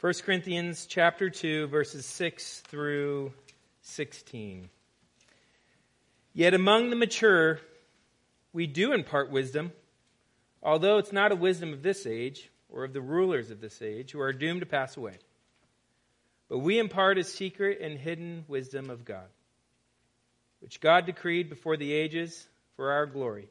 1 Corinthians chapter 2 verses 6 through 16. Yet among the mature we do impart wisdom, although it's not a wisdom of this age or of the rulers of this age who are doomed to pass away. But we impart a secret and hidden wisdom of God, which God decreed before the ages for our glory.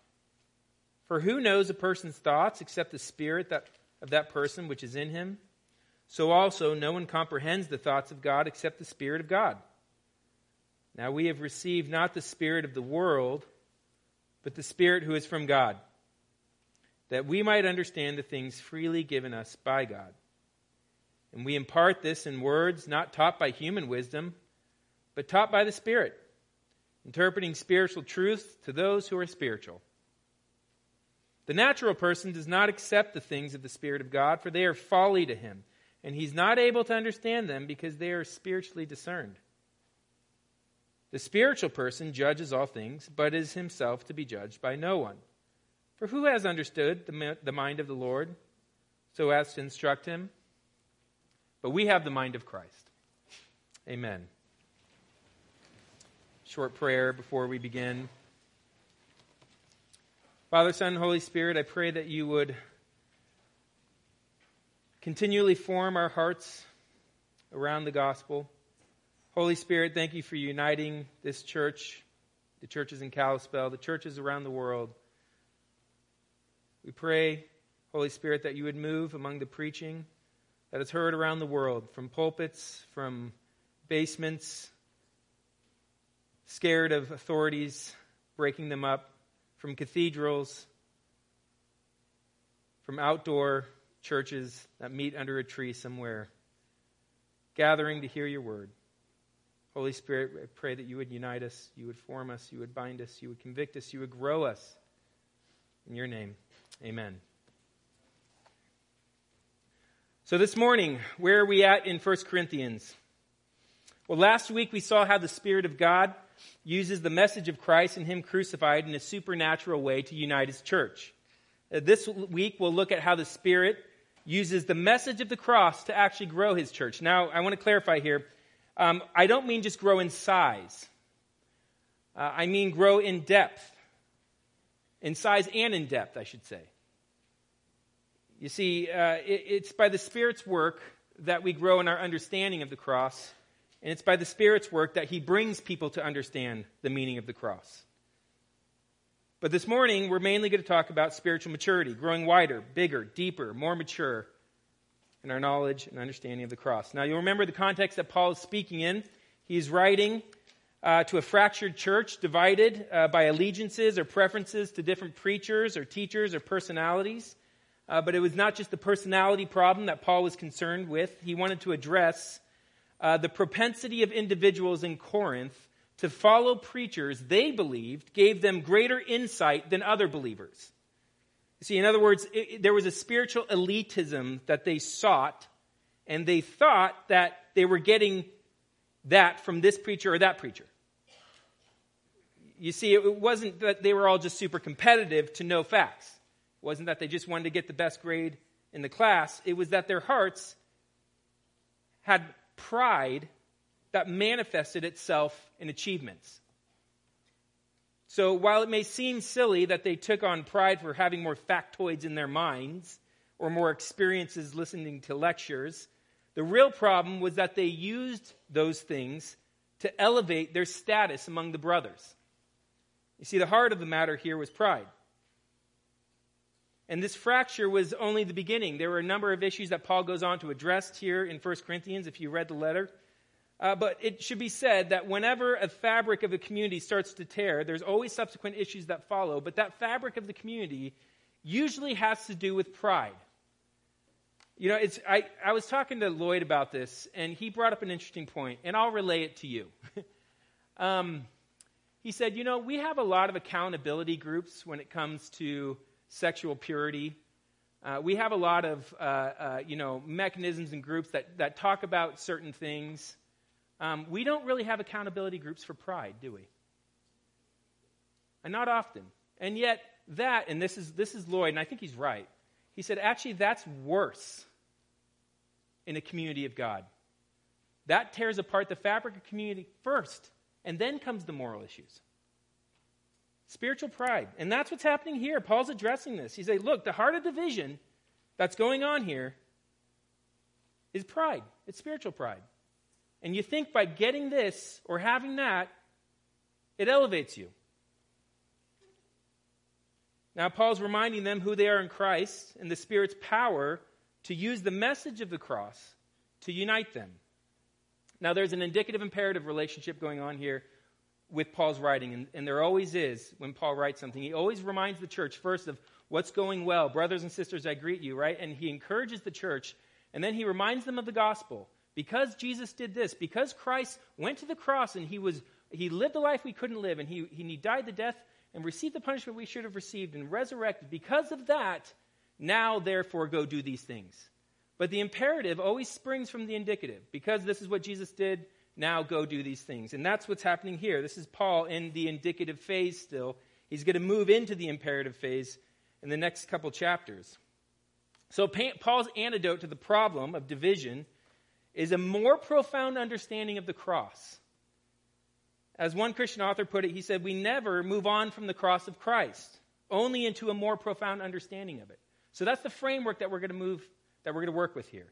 For who knows a person's thoughts except the spirit that, of that person which is in him? So also no one comprehends the thoughts of God except the Spirit of God. Now we have received not the Spirit of the world, but the Spirit who is from God, that we might understand the things freely given us by God. And we impart this in words not taught by human wisdom, but taught by the Spirit, interpreting spiritual truths to those who are spiritual. The natural person does not accept the things of the Spirit of God, for they are folly to him, and he's not able to understand them because they are spiritually discerned. The spiritual person judges all things, but is himself to be judged by no one. For who has understood the, the mind of the Lord so as to instruct him? But we have the mind of Christ. Amen. Short prayer before we begin. Father, Son, Holy Spirit, I pray that you would continually form our hearts around the gospel. Holy Spirit, thank you for uniting this church, the churches in Kalispell, the churches around the world. We pray, Holy Spirit, that you would move among the preaching that is heard around the world, from pulpits, from basements, scared of authorities breaking them up, from cathedrals, from outdoor churches that meet under a tree somewhere, gathering to hear your word. Holy Spirit, I pray that you would unite us, you would form us, you would bind us, you would convict us, you would grow us. In your name, amen. So this morning, where are we at in 1 Corinthians? Well, last week we saw how the Spirit of God uses the message of Christ and Him crucified in a supernatural way to unite His church. Uh, this week, we'll look at how the Spirit uses the message of the cross to actually grow His church. Now, I want to clarify here. Um, I don't mean just grow in size. Uh, I mean grow in depth. In size and in depth, I should say. You see, uh, it, it's by the Spirit's work that we grow in our understanding of the cross and it's by the Spirit's work that He brings people to understand the meaning of the cross. But this morning, we're mainly going to talk about spiritual maturity, growing wider, bigger, deeper, more mature in our knowledge and understanding of the cross. Now, you'll remember the context that Paul is speaking in. He's writing uh, to a fractured church divided uh, by allegiances or preferences to different preachers or teachers or personalities. Uh, but it was not just the personality problem that Paul was concerned with. He wanted to address uh, the propensity of individuals in Corinth to follow preachers they believed gave them greater insight than other believers. See, in other words, it, there was a spiritual elitism that they sought, and they thought that they were getting that from this preacher or that preacher. You see, it wasn't that they were all just super competitive to know facts. It wasn't that they just wanted to get the best grade in the class. It was that their hearts had pride that manifested itself in achievements. So while it may seem silly that they took on pride for having more factoids in their minds or more experiences listening to lectures, the real problem was that they used those things to elevate their status among the brothers. You see, the heart of the matter here was pride. And this fracture was only the beginning. There were a number of issues that Paul goes on to address here in 1 Corinthians, if you read the letter. Uh, but it should be said that whenever a fabric of a community starts to tear, there's always subsequent issues that follow. But that fabric of the community usually has to do with pride. You know, it's, I, I was talking to Lloyd about this, and he brought up an interesting point, and I'll relay it to you. um, he said, You know, we have a lot of accountability groups when it comes to sexual purity. Uh, we have a lot of, uh, uh, you know, mechanisms and groups that, that talk about certain things. Um, we don't really have accountability groups for pride, do we? And not often. And yet, that, and this is, this is Lloyd, and I think he's right. He said, actually, that's worse in a community of God. That tears apart the fabric of community first, and then comes the moral issues. Spiritual pride. And that's what's happening here. Paul's addressing this. He's saying, look, the heart of the division that's going on here is pride. It's spiritual pride. And you think by getting this or having that, it elevates you. Now, Paul's reminding them who they are in Christ and the Spirit's power to use the message of the cross to unite them. Now, there's an indicative imperative relationship going on here with Paul's writing, and, and, there always is when Paul writes something. He always reminds the church first of what's going well. Brothers and sisters, I greet you, right? And he encourages the church, and then he reminds them of the gospel. Because Jesus did this, because Christ went to the cross and he was he lived the life we couldn't live, and he, he died the death and received the punishment we should have received and resurrected. Because of that, now, therefore, go do these things. But the imperative always springs from the indicative. Because this is what Jesus did, now go do these things. And that's what's happening here. This is Paul in the indicative phase still. He's going to move into the imperative phase in the next couple chapters. So, Paul's antidote to the problem of division is a more profound understanding of the cross. As one Christian author put it, he said, We never move on from the cross of Christ, only into a more profound understanding of it. So that's the framework that we're going to move, that we're going to work with here.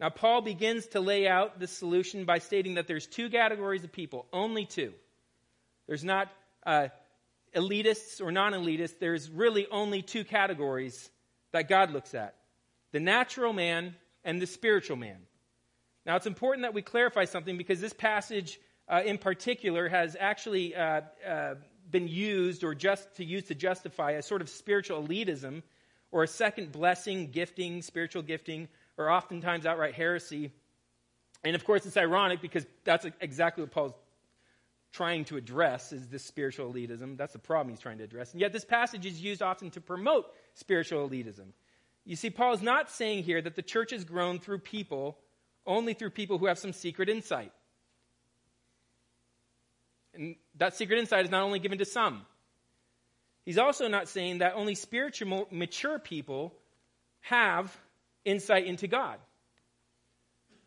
Now, Paul begins to lay out the solution by stating that there's two categories of people, only two. There's not uh, elitists or non elitists, there's really only two categories that God looks at the natural man and the spiritual man. Now, it's important that we clarify something because this passage uh, in particular has actually uh, uh been used or just to use to justify a sort of spiritual elitism or a second blessing, gifting, spiritual gifting, or oftentimes outright heresy. And of course, it's ironic because that's exactly what Paul's trying to address is this spiritual elitism. That's the problem he's trying to address. And yet this passage is used often to promote spiritual elitism. You see, Paul is not saying here that the church has grown through people, only through people who have some secret insight. And that secret insight is not only given to some. He's also not saying that only spiritual mature people have insight into God.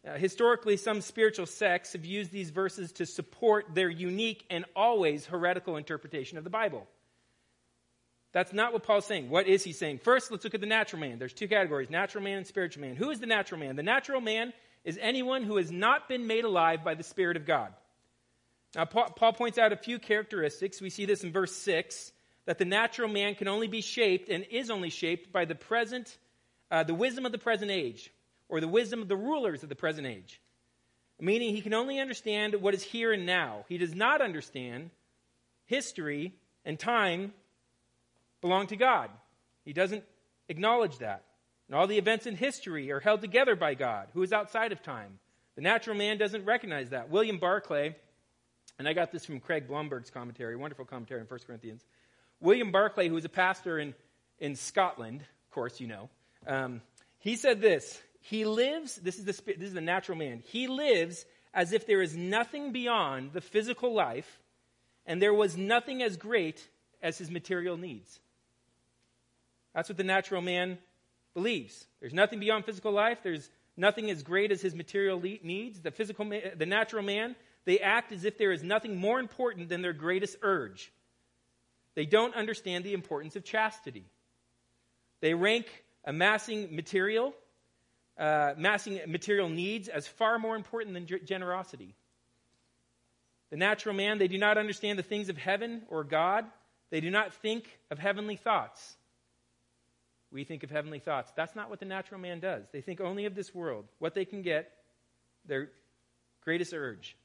Uh, historically, some spiritual sects have used these verses to support their unique and always heretical interpretation of the Bible. That's not what Paul's saying. What is he saying? First, let's look at the natural man. There's two categories natural man and spiritual man. Who is the natural man? The natural man is anyone who has not been made alive by the Spirit of God. Now, Paul points out a few characteristics. We see this in verse 6 that the natural man can only be shaped and is only shaped by the present, uh, the wisdom of the present age, or the wisdom of the rulers of the present age. Meaning he can only understand what is here and now. He does not understand history and time belong to God. He doesn't acknowledge that. And all the events in history are held together by God, who is outside of time. The natural man doesn't recognize that. William Barclay, and I got this from Craig Blomberg's commentary, wonderful commentary in 1 Corinthians. William Barclay, who was a pastor in, in Scotland, of course, you know, um, he said this He lives, this is, the, this is the natural man, he lives as if there is nothing beyond the physical life, and there was nothing as great as his material needs. That's what the natural man believes. There's nothing beyond physical life. There's nothing as great as his material needs. The physical, the natural man, they act as if there is nothing more important than their greatest urge. They don't understand the importance of chastity. They rank amassing material, uh, amassing material needs as far more important than generosity. The natural man, they do not understand the things of heaven or God. They do not think of heavenly thoughts. We think of heavenly thoughts. That's not what the natural man does. They think only of this world, what they can get, their greatest urge.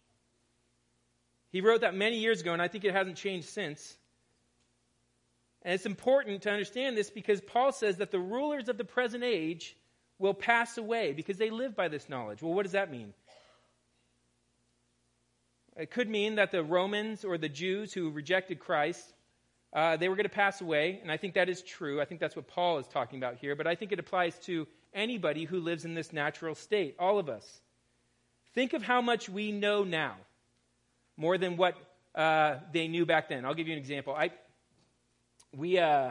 He wrote that many years ago, and I think it hasn't changed since. And it's important to understand this because Paul says that the rulers of the present age will pass away because they live by this knowledge. Well, what does that mean? It could mean that the Romans or the Jews who rejected Christ, uh, they were going to pass away, and I think that is true. I think that's what Paul is talking about here, but I think it applies to anybody who lives in this natural state, all of us. Think of how much we know now, more than what uh, they knew back then. I'll give you an example. I, we, uh,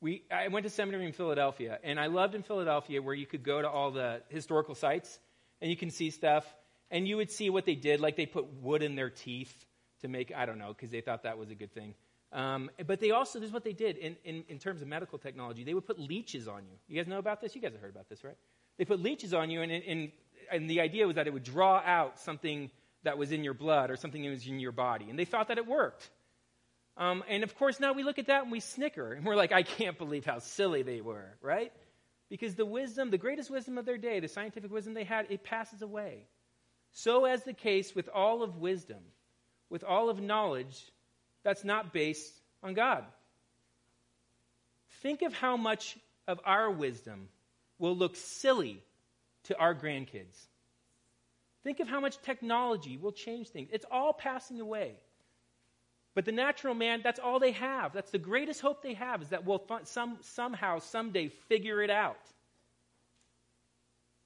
we, I went to seminary in Philadelphia, and I loved in Philadelphia where you could go to all the historical sites and you can see stuff and you would see what they did, like they put wood in their teeth to make, I don't know, because they thought that was a good thing. Um, but they also, this is what they did in, in, in terms of medical technology. They would put leeches on you. You guys know about this? You guys have heard about this, right? They put leeches on you, and, and, and the idea was that it would draw out something that was in your blood or something that was in your body. And they thought that it worked. Um, and of course, now we look at that and we snicker. And we're like, I can't believe how silly they were, right? Because the wisdom, the greatest wisdom of their day, the scientific wisdom they had, it passes away. So, as the case with all of wisdom, with all of knowledge, that's not based on God. Think of how much of our wisdom will look silly to our grandkids. Think of how much technology will change things. It's all passing away. But the natural man, that's all they have. That's the greatest hope they have, is that we'll some, somehow, someday figure it out.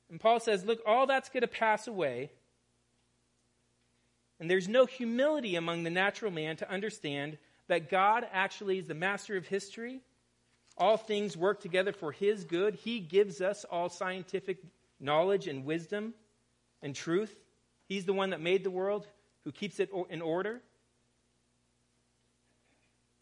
And Paul says, look, all that's going to pass away. And there's no humility among the natural man to understand that God actually is the master of history. All things work together for his good. He gives us all scientific knowledge and wisdom and truth. He's the one that made the world, who keeps it in order.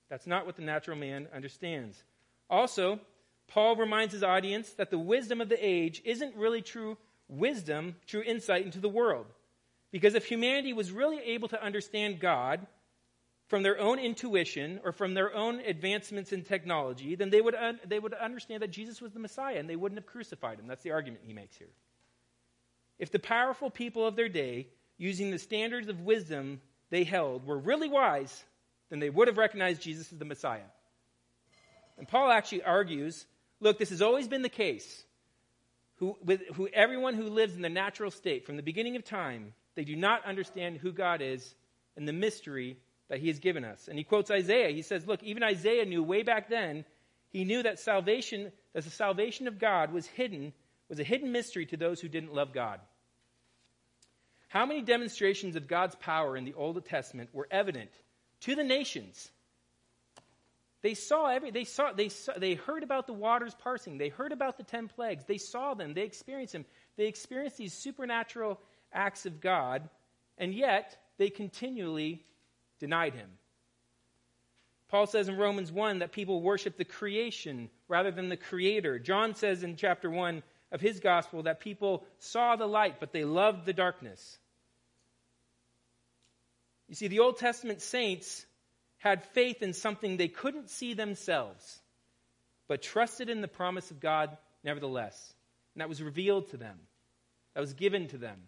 That's not what the natural man understands. Also, Paul reminds his audience that the wisdom of the age isn't really true wisdom, true insight into the world. Because if humanity was really able to understand God from their own intuition or from their own advancements in technology, then they would, un- they would understand that Jesus was the Messiah and they wouldn't have crucified him. That's the argument he makes here. If the powerful people of their day, using the standards of wisdom they held, were really wise, then they would have recognized Jesus as the Messiah. And Paul actually argues look, this has always been the case. Who, with, who, everyone who lives in the natural state from the beginning of time they do not understand who God is and the mystery that He has given us. And he quotes Isaiah. He says, Look, even Isaiah knew way back then, he knew that salvation, that the salvation of God was hidden, was a hidden mystery to those who didn't love God. How many demonstrations of God's power in the Old Testament were evident to the nations? They saw every they saw they saw, they heard about the waters parsing. They heard about the 10 plagues. They saw them. They experienced them. They experienced these supernatural acts of God, and yet they continually denied him. Paul says in Romans 1 that people worship the creation rather than the creator. John says in chapter 1 of his gospel that people saw the light, but they loved the darkness. You see, the Old Testament saints had faith in something they couldn't see themselves, but trusted in the promise of God nevertheless. And that was revealed to them, that was given to them.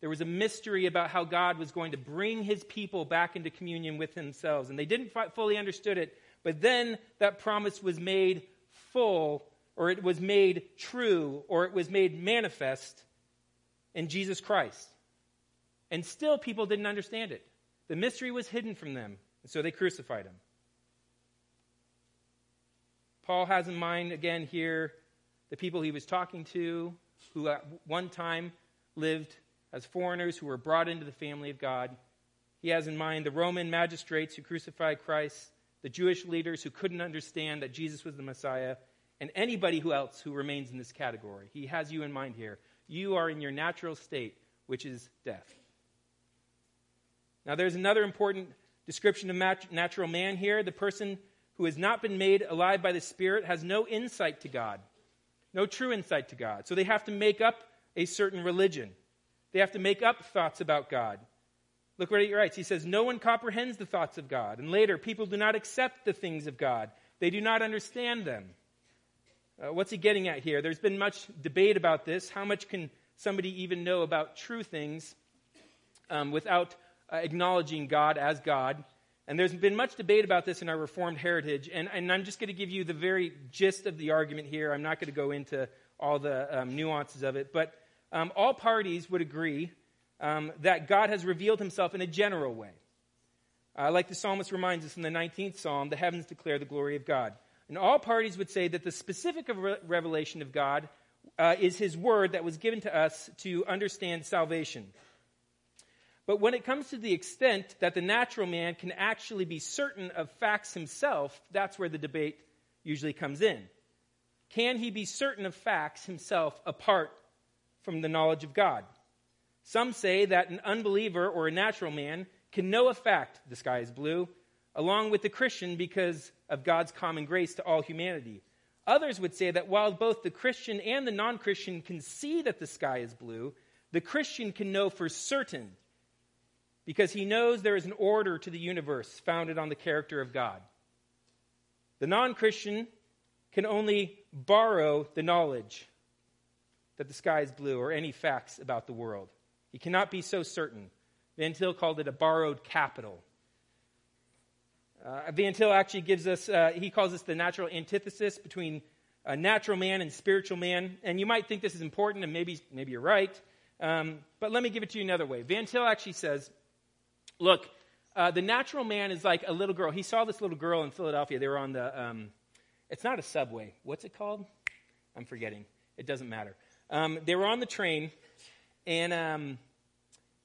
There was a mystery about how God was going to bring his people back into communion with themselves. And they didn't fully understood it, but then that promise was made full, or it was made true, or it was made manifest in Jesus Christ. And still people didn't understand it. The mystery was hidden from them, and so they crucified him. Paul has in mind again here the people he was talking to who at one time lived as foreigners who were brought into the family of God. He has in mind the Roman magistrates who crucified Christ, the Jewish leaders who couldn't understand that Jesus was the Messiah, and anybody who else who remains in this category. He has you in mind here. You are in your natural state, which is death. Now, there's another important description of natural man here. The person who has not been made alive by the Spirit has no insight to God, no true insight to God. So they have to make up a certain religion. They have to make up thoughts about God. Look what he writes. He says, No one comprehends the thoughts of God. And later, people do not accept the things of God, they do not understand them. Uh, what's he getting at here? There's been much debate about this. How much can somebody even know about true things um, without uh, acknowledging God as God? And there's been much debate about this in our Reformed heritage. And, and I'm just going to give you the very gist of the argument here. I'm not going to go into all the um, nuances of it. But um, all parties would agree um, that God has revealed himself in a general way. Uh, like the psalmist reminds us in the 19th psalm, the heavens declare the glory of God. And all parties would say that the specific revelation of God uh, is his word that was given to us to understand salvation. But when it comes to the extent that the natural man can actually be certain of facts himself, that's where the debate usually comes in. Can he be certain of facts himself apart from the knowledge of God? Some say that an unbeliever or a natural man can know a fact, the sky is blue, along with the Christian because of God's common grace to all humanity. Others would say that while both the Christian and the non Christian can see that the sky is blue, the Christian can know for certain because he knows there is an order to the universe founded on the character of God. The non Christian can only borrow the knowledge that the sky is blue or any facts about the world. He cannot be so certain. Van Til called it a borrowed capital. Uh, Van Til actually gives us, uh, he calls this the natural antithesis between a natural man and spiritual man. And you might think this is important, and maybe, maybe you're right. Um, but let me give it to you another way. Van Til actually says, look, uh, the natural man is like a little girl. He saw this little girl in Philadelphia. They were on the, um, it's not a subway. What's it called? I'm forgetting. It doesn't matter. Um, they were on the train, and um,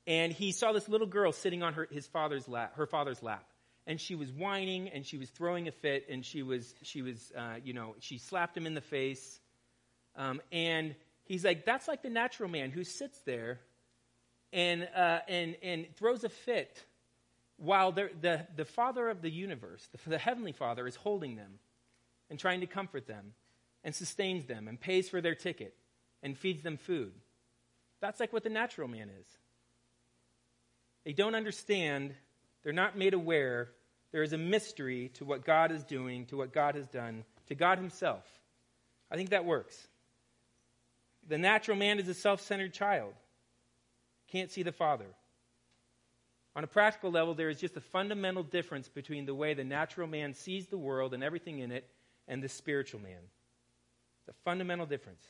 and he saw this little girl sitting on her his father's lap, her father's lap, and she was whining and she was throwing a fit, and she was she was uh, you know she slapped him in the face, um, and he's like that's like the natural man who sits there, and uh, and and throws a fit, while the the father of the universe, the, the heavenly father, is holding them, and trying to comfort them, and sustains them, and pays for their ticket, and feeds them food. That's like what the natural man is. They don't understand, they're not made aware. There is a mystery to what God is doing, to what God has done, to God Himself. I think that works. The natural man is a self centered child, can't see the Father. On a practical level, there is just a fundamental difference between the way the natural man sees the world and everything in it and the spiritual man. The fundamental difference.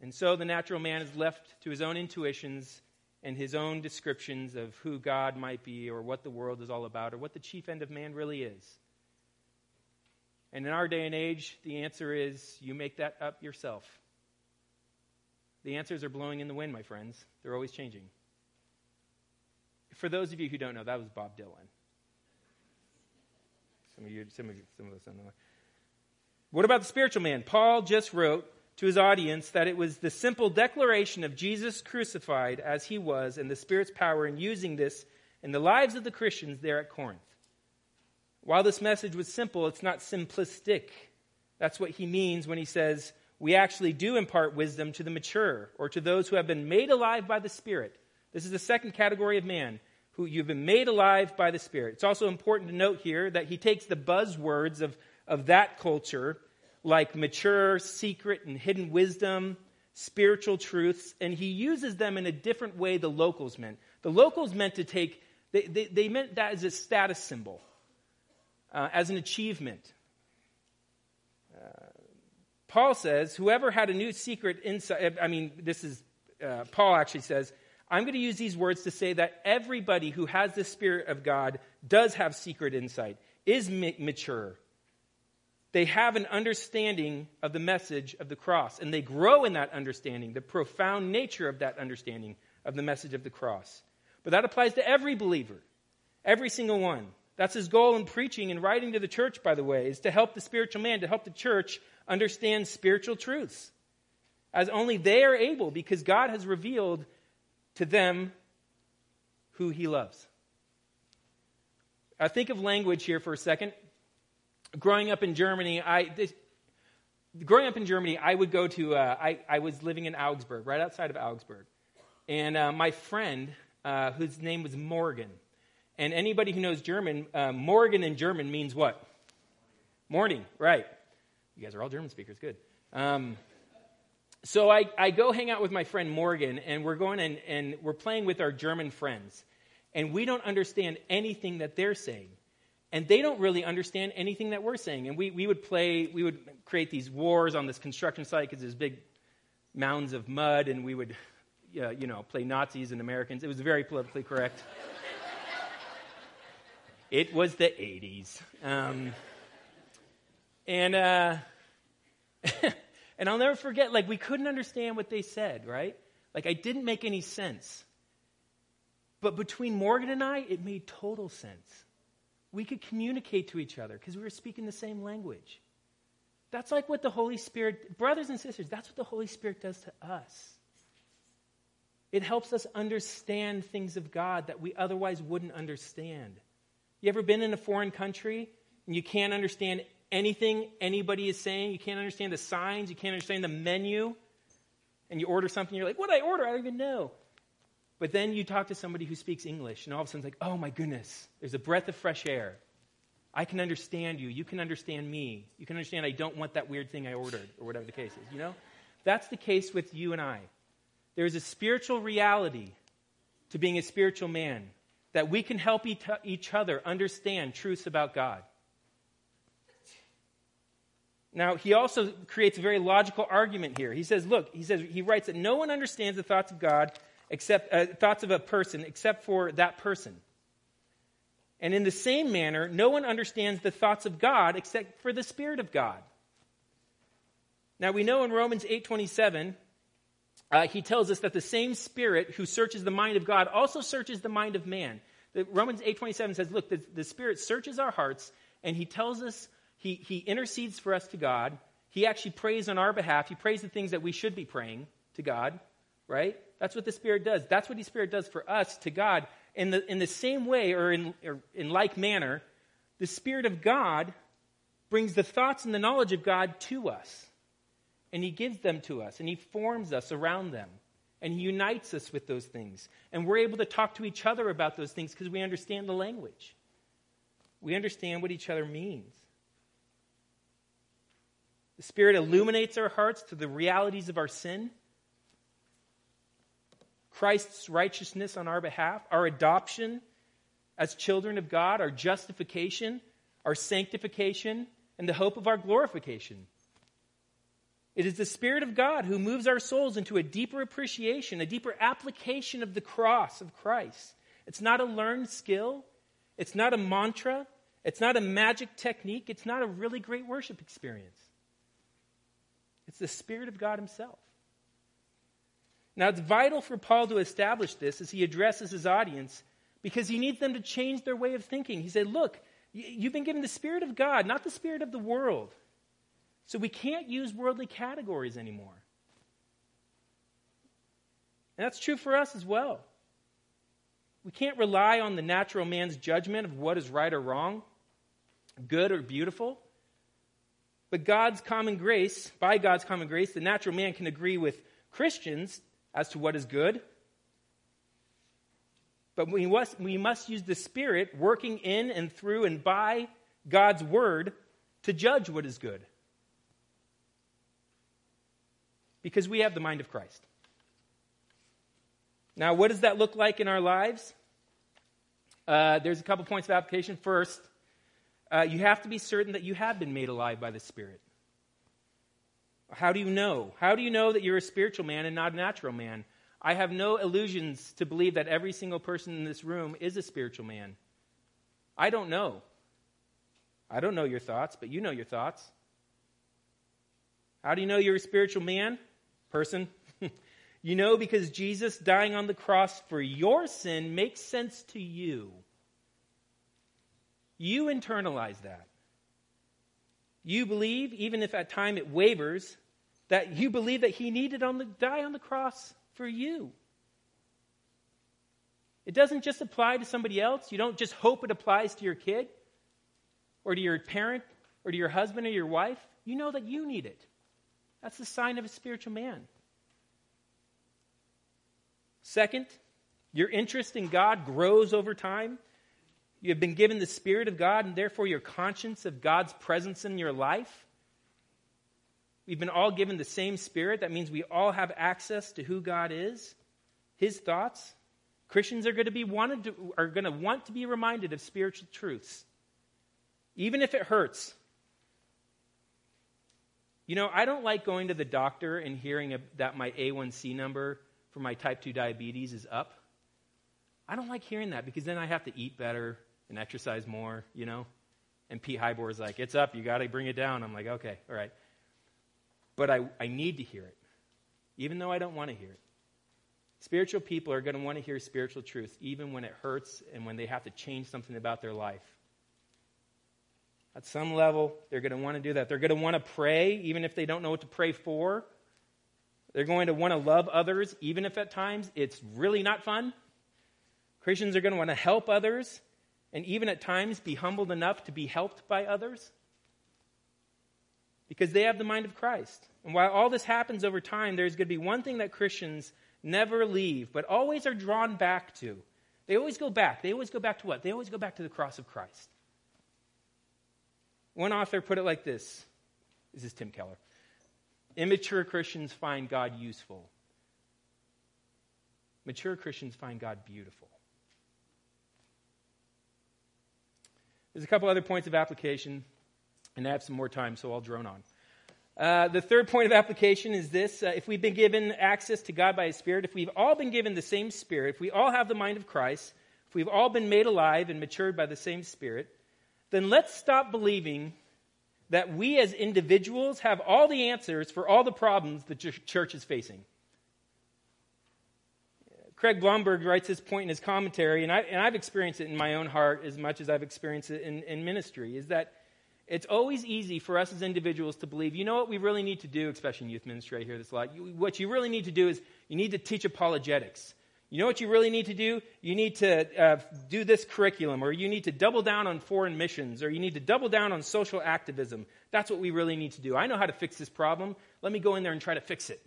And so the natural man is left to his own intuitions and his own descriptions of who God might be or what the world is all about or what the chief end of man really is. And in our day and age, the answer is you make that up yourself. The answers are blowing in the wind, my friends. They're always changing. For those of you who don't know, that was Bob Dylan. Some of you, some of you, some of us don't know. What about the spiritual man? Paul just wrote to his audience that it was the simple declaration of Jesus crucified as he was and the Spirit's power in using this in the lives of the Christians there at Corinth. While this message was simple, it's not simplistic. That's what he means when he says, we actually do impart wisdom to the mature or to those who have been made alive by the Spirit. This is the second category of man, who you've been made alive by the Spirit. It's also important to note here that he takes the buzzwords of, of that culture like mature, secret, and hidden wisdom, spiritual truths, and he uses them in a different way the locals meant. The locals meant to take, they, they, they meant that as a status symbol, uh, as an achievement. Uh, Paul says, whoever had a new secret insight, I mean, this is, uh, Paul actually says, I'm going to use these words to say that everybody who has the Spirit of God does have secret insight, is mature, they have an understanding of the message of the cross, and they grow in that understanding, the profound nature of that understanding of the message of the cross. But that applies to every believer, every single one. That's his goal in preaching and writing to the church, by the way, is to help the spiritual man, to help the church understand spiritual truths. As only they are able, because God has revealed to them who he loves. I think of language here for a second growing up in Germany, I this, growing up in Germany, I would go to. Uh, I I was living in Augsburg, right outside of Augsburg, and uh, my friend, uh, whose name was Morgan, and anybody who knows German, uh, Morgan in German means what? Morning, right? You guys are all German speakers, good. Um, so I, I go hang out with my friend Morgan, and we're going and, and we're playing with our German friends, and we don't understand anything that they're saying. and they don't really understand anything that we're saying. And we, we would play, we would create these wars on this construction site because there's big mounds of mud, and we would, uh, you know, play Nazis and Americans. It was very politically correct. it was the 80s. Um, and, uh, and I'll never forget, like, we couldn't understand what they said, right? Like, I didn't make any sense. But between Morgan and I, it made total sense we could communicate to each other because we were speaking the same language. That's like what the Holy Spirit, brothers and sisters, that's what the Holy Spirit does to us. It helps us understand things of God that we otherwise wouldn't understand. You ever been in a foreign country and you can't understand anything anybody is saying? You can't understand the signs, you can't understand the menu, and you order something, you're like, what did I order? I don't even know. But then you talk to somebody who speaks English, and all of a sudden it's like, oh my goodness, there's a breath of fresh air. I can understand you. You can understand me. You can understand I don't want that weird thing I ordered, or whatever the case is. You know? That's the case with you and I. There's a spiritual reality to being a spiritual man that we can help each other understand truths about God. Now, he also creates a very logical argument here. He says, look, he says, he writes that no one understands the thoughts of God except uh, thoughts of a person except for that person. And in the same manner, no one understands the thoughts of God except for the Spirit of God. Now we know in Romans 8:27, uh, he tells us that the same Spirit who searches the mind of God also searches the mind of man. The, Romans 8:27 says, "Look, the, the Spirit searches our hearts, and He tells us he, he intercedes for us to God. He actually prays on our behalf. He prays the things that we should be praying to God, right? That's what the Spirit does. That's what the Spirit does for us to God. In the, in the same way, or in, or in like manner, the Spirit of God brings the thoughts and the knowledge of God to us. And He gives them to us, and He forms us around them. And He unites us with those things. And we're able to talk to each other about those things because we understand the language. We understand what each other means. The Spirit illuminates our hearts to the realities of our sin Christ's righteousness on our behalf, our adoption as children of God, our justification, our sanctification, and the hope of our glorification. It is the Spirit of God who moves our souls into a deeper appreciation, a deeper application of the cross of Christ. It's not a learned skill. It's not a mantra. It's not a magic technique. It's not a really great worship experience. It's the Spirit of God Himself. Now, it's vital for Paul to establish this as he addresses his audience because he needs them to change their way of thinking. He said, Look, you've been given the Spirit of God, not the Spirit of the world. So we can't use worldly categories anymore. And that's true for us as well. We can't rely on the natural man's judgment of what is right or wrong, good or beautiful. But God's common grace, by God's common grace, the natural man can agree with Christians as to what is good. But we must, we must use the Spirit working in and through and by God's Word to judge what is good. Because we have the mind of Christ. Now, what does that look like in our lives? Uh, there's a couple points of application. First, uh, you have to be certain that you have been made alive by the Spirit. How do you know? How do you know that you're a spiritual man and not a natural man? I have no illusions to believe that every single person in this room is a spiritual man. I don't know. I don't know your thoughts, but you know your thoughts. How do you know you're a spiritual man? Person. you know because Jesus dying on the cross for your sin makes sense to you. You internalize that. You believe, even if at time it wavers, that you believe that he needed on the, die on the cross for you. It doesn't just apply to somebody else. You don't just hope it applies to your kid or to your parent or to your husband or your wife. You know that you need it. That's the sign of a spiritual man. Second, your interest in God grows over time. You have been given the Spirit of God, and therefore your conscience of God's presence in your life. We've been all given the same Spirit. That means we all have access to who God is, His thoughts. Christians are going to be wanted to, are going to want to be reminded of spiritual truths. even if it hurts. You know, I don't like going to the doctor and hearing that my A1C number for my type 2 diabetes is up. I don't like hearing that because then I have to eat better and exercise more, you know? And Pete Hybor is like, it's up, you got to bring it down. I'm like, okay, all right. But I, I need to hear it, even though I don't want to hear it. Spiritual people are going to want to hear spiritual truth, even when it hurts and when they have to change something about their life. At some level, they're going to want to do that. They're going to want to pray, even if they don't know what to pray for. They're going to want to love others, even if at times it's really not fun. Christians are going to want to help others, and even at times be humbled enough to be helped by others because they have the mind of Christ. And while all this happens over time, there's going to be one thing that Christians never leave, but always are drawn back to. They always go back. They always go back to what? They always go back to the cross of Christ. One author put it like this this is Tim Keller. Immature Christians find God useful. Mature Christians find God beautiful. There's a couple other points of application, and I have some more time, so I'll drone on. Uh, the third point of application is this uh, if we've been given access to God by His Spirit, if we've all been given the same Spirit, if we all have the mind of Christ, if we've all been made alive and matured by the same Spirit, then let's stop believing that we as individuals have all the answers for all the problems the church is facing. Craig Blomberg writes this point in his commentary, and, I, and I've experienced it in my own heart as much as I've experienced it in, in ministry, is that it's always easy for us as individuals to believe, you know what we really need to do, especially in youth ministry, I hear this a lot. You, what you really need to do is you need to teach apologetics. You know what you really need to do? You need to uh, do this curriculum, or you need to double down on foreign missions, or you need to double down on social activism. That's what we really need to do. I know how to fix this problem. Let me go in there and try to fix it.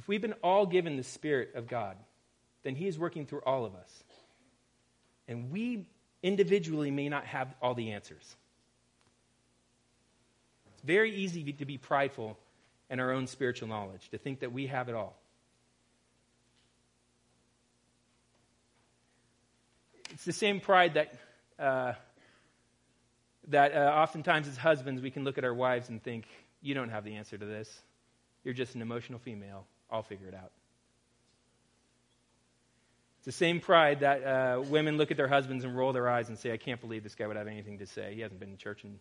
If we've been all given the Spirit of God, then He is working through all of us. And we individually may not have all the answers. It's very easy to be prideful in our own spiritual knowledge, to think that we have it all. It's the same pride that, uh, that uh, oftentimes as husbands we can look at our wives and think, you don't have the answer to this. You're just an emotional female. I'll figure it out. It's the same pride that uh, women look at their husbands and roll their eyes and say, I can't believe this guy would have anything to say. He hasn't been in church and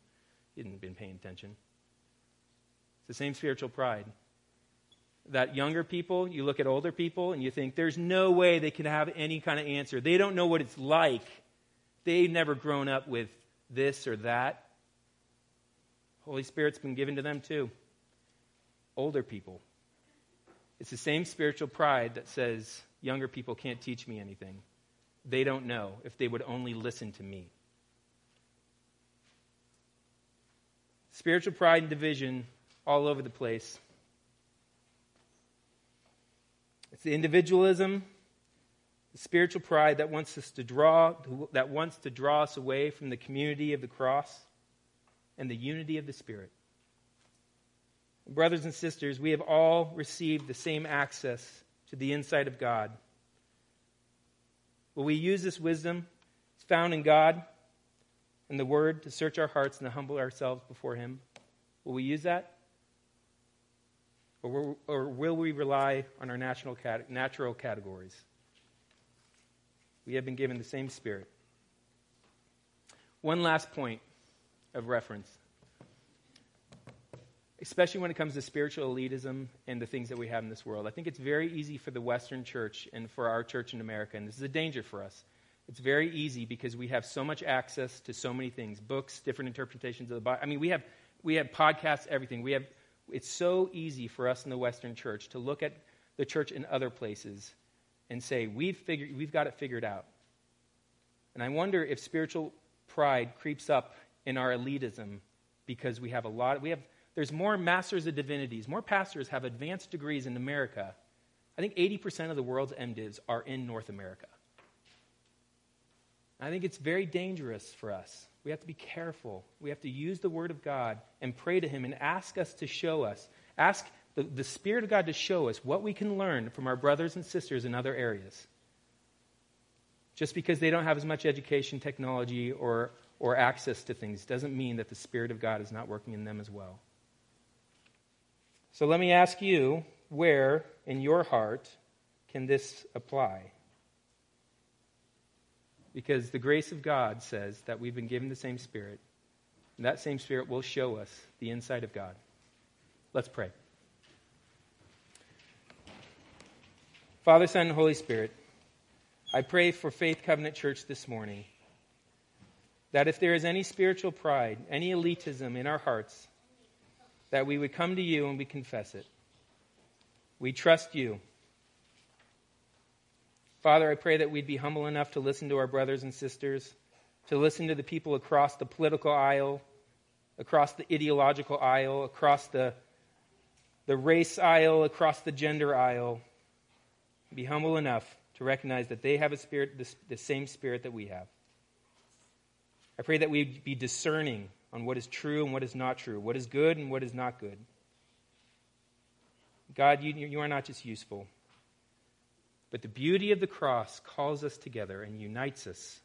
he hasn't been paying attention. It's the same spiritual pride that younger people, you look at older people and you think, there's no way they can have any kind of answer. They don't know what it's like. They've never grown up with this or that. Holy Spirit's been given to them too. Older people. It's the same spiritual pride that says, younger people can't teach me anything. They don't know if they would only listen to me. Spiritual pride and division all over the place. It's the individualism, the spiritual pride that wants us to draw that wants to draw us away from the community of the cross and the unity of the spirit. Brothers and sisters, we have all received the same access to the insight of God. Will we use this wisdom? It's found in God and the Word to search our hearts and to humble ourselves before Him. Will we use that? Or will, we rely on our natural categories? We have been given the same Spirit. One last point of reference, especially when it comes to spiritual elitism and the things that we have in this world. I think it's very easy for the Western church and for our church in America, and this is a danger for us. It's very easy because we have so much access to so many things books, different interpretations of the Bible. I mean, we have, we have podcasts, everything. We have it's so easy for us in the Western church to look at the church in other places and say, we've, figured, we've got it figured out. And I wonder if spiritual pride creeps up in our elitism because we have a lot, we have, there's more masters of divinities, more pastors have advanced degrees in America. I think 80% of the world's MDivs are in North America. I think it's very dangerous for us we have to be careful. We have to use the Word of God and pray to Him and ask us to show us, ask the, the Spirit of God to show us what we can learn from our brothers and sisters in other areas. Just because they don't have as much education, technology, or, or access to things doesn't mean that the Spirit of God is not working in them as well. So let me ask you where in your heart can this apply? Because the grace of God says that we've been given the same Spirit, and that same Spirit will show us the inside of God. Let's pray. Father, Son, and Holy Spirit, I pray for Faith Covenant Church this morning that if there is any spiritual pride, any elitism in our hearts, that we would come to you and we confess it. We trust you. Father, I pray that we'd be humble enough to listen to our brothers and sisters, to listen to the people across the political aisle, across the ideological aisle, across the, the race aisle, across the gender aisle. Be humble enough to recognize that they have a spirit, the, the same spirit that we have. I pray that we be discerning on what is true and what is not true, what is good and what is not good. God, you, you are not just useful, but the beauty of the cross calls us together and unites us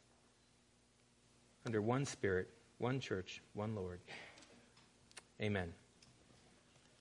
under one Spirit, one church, one Lord. Amen.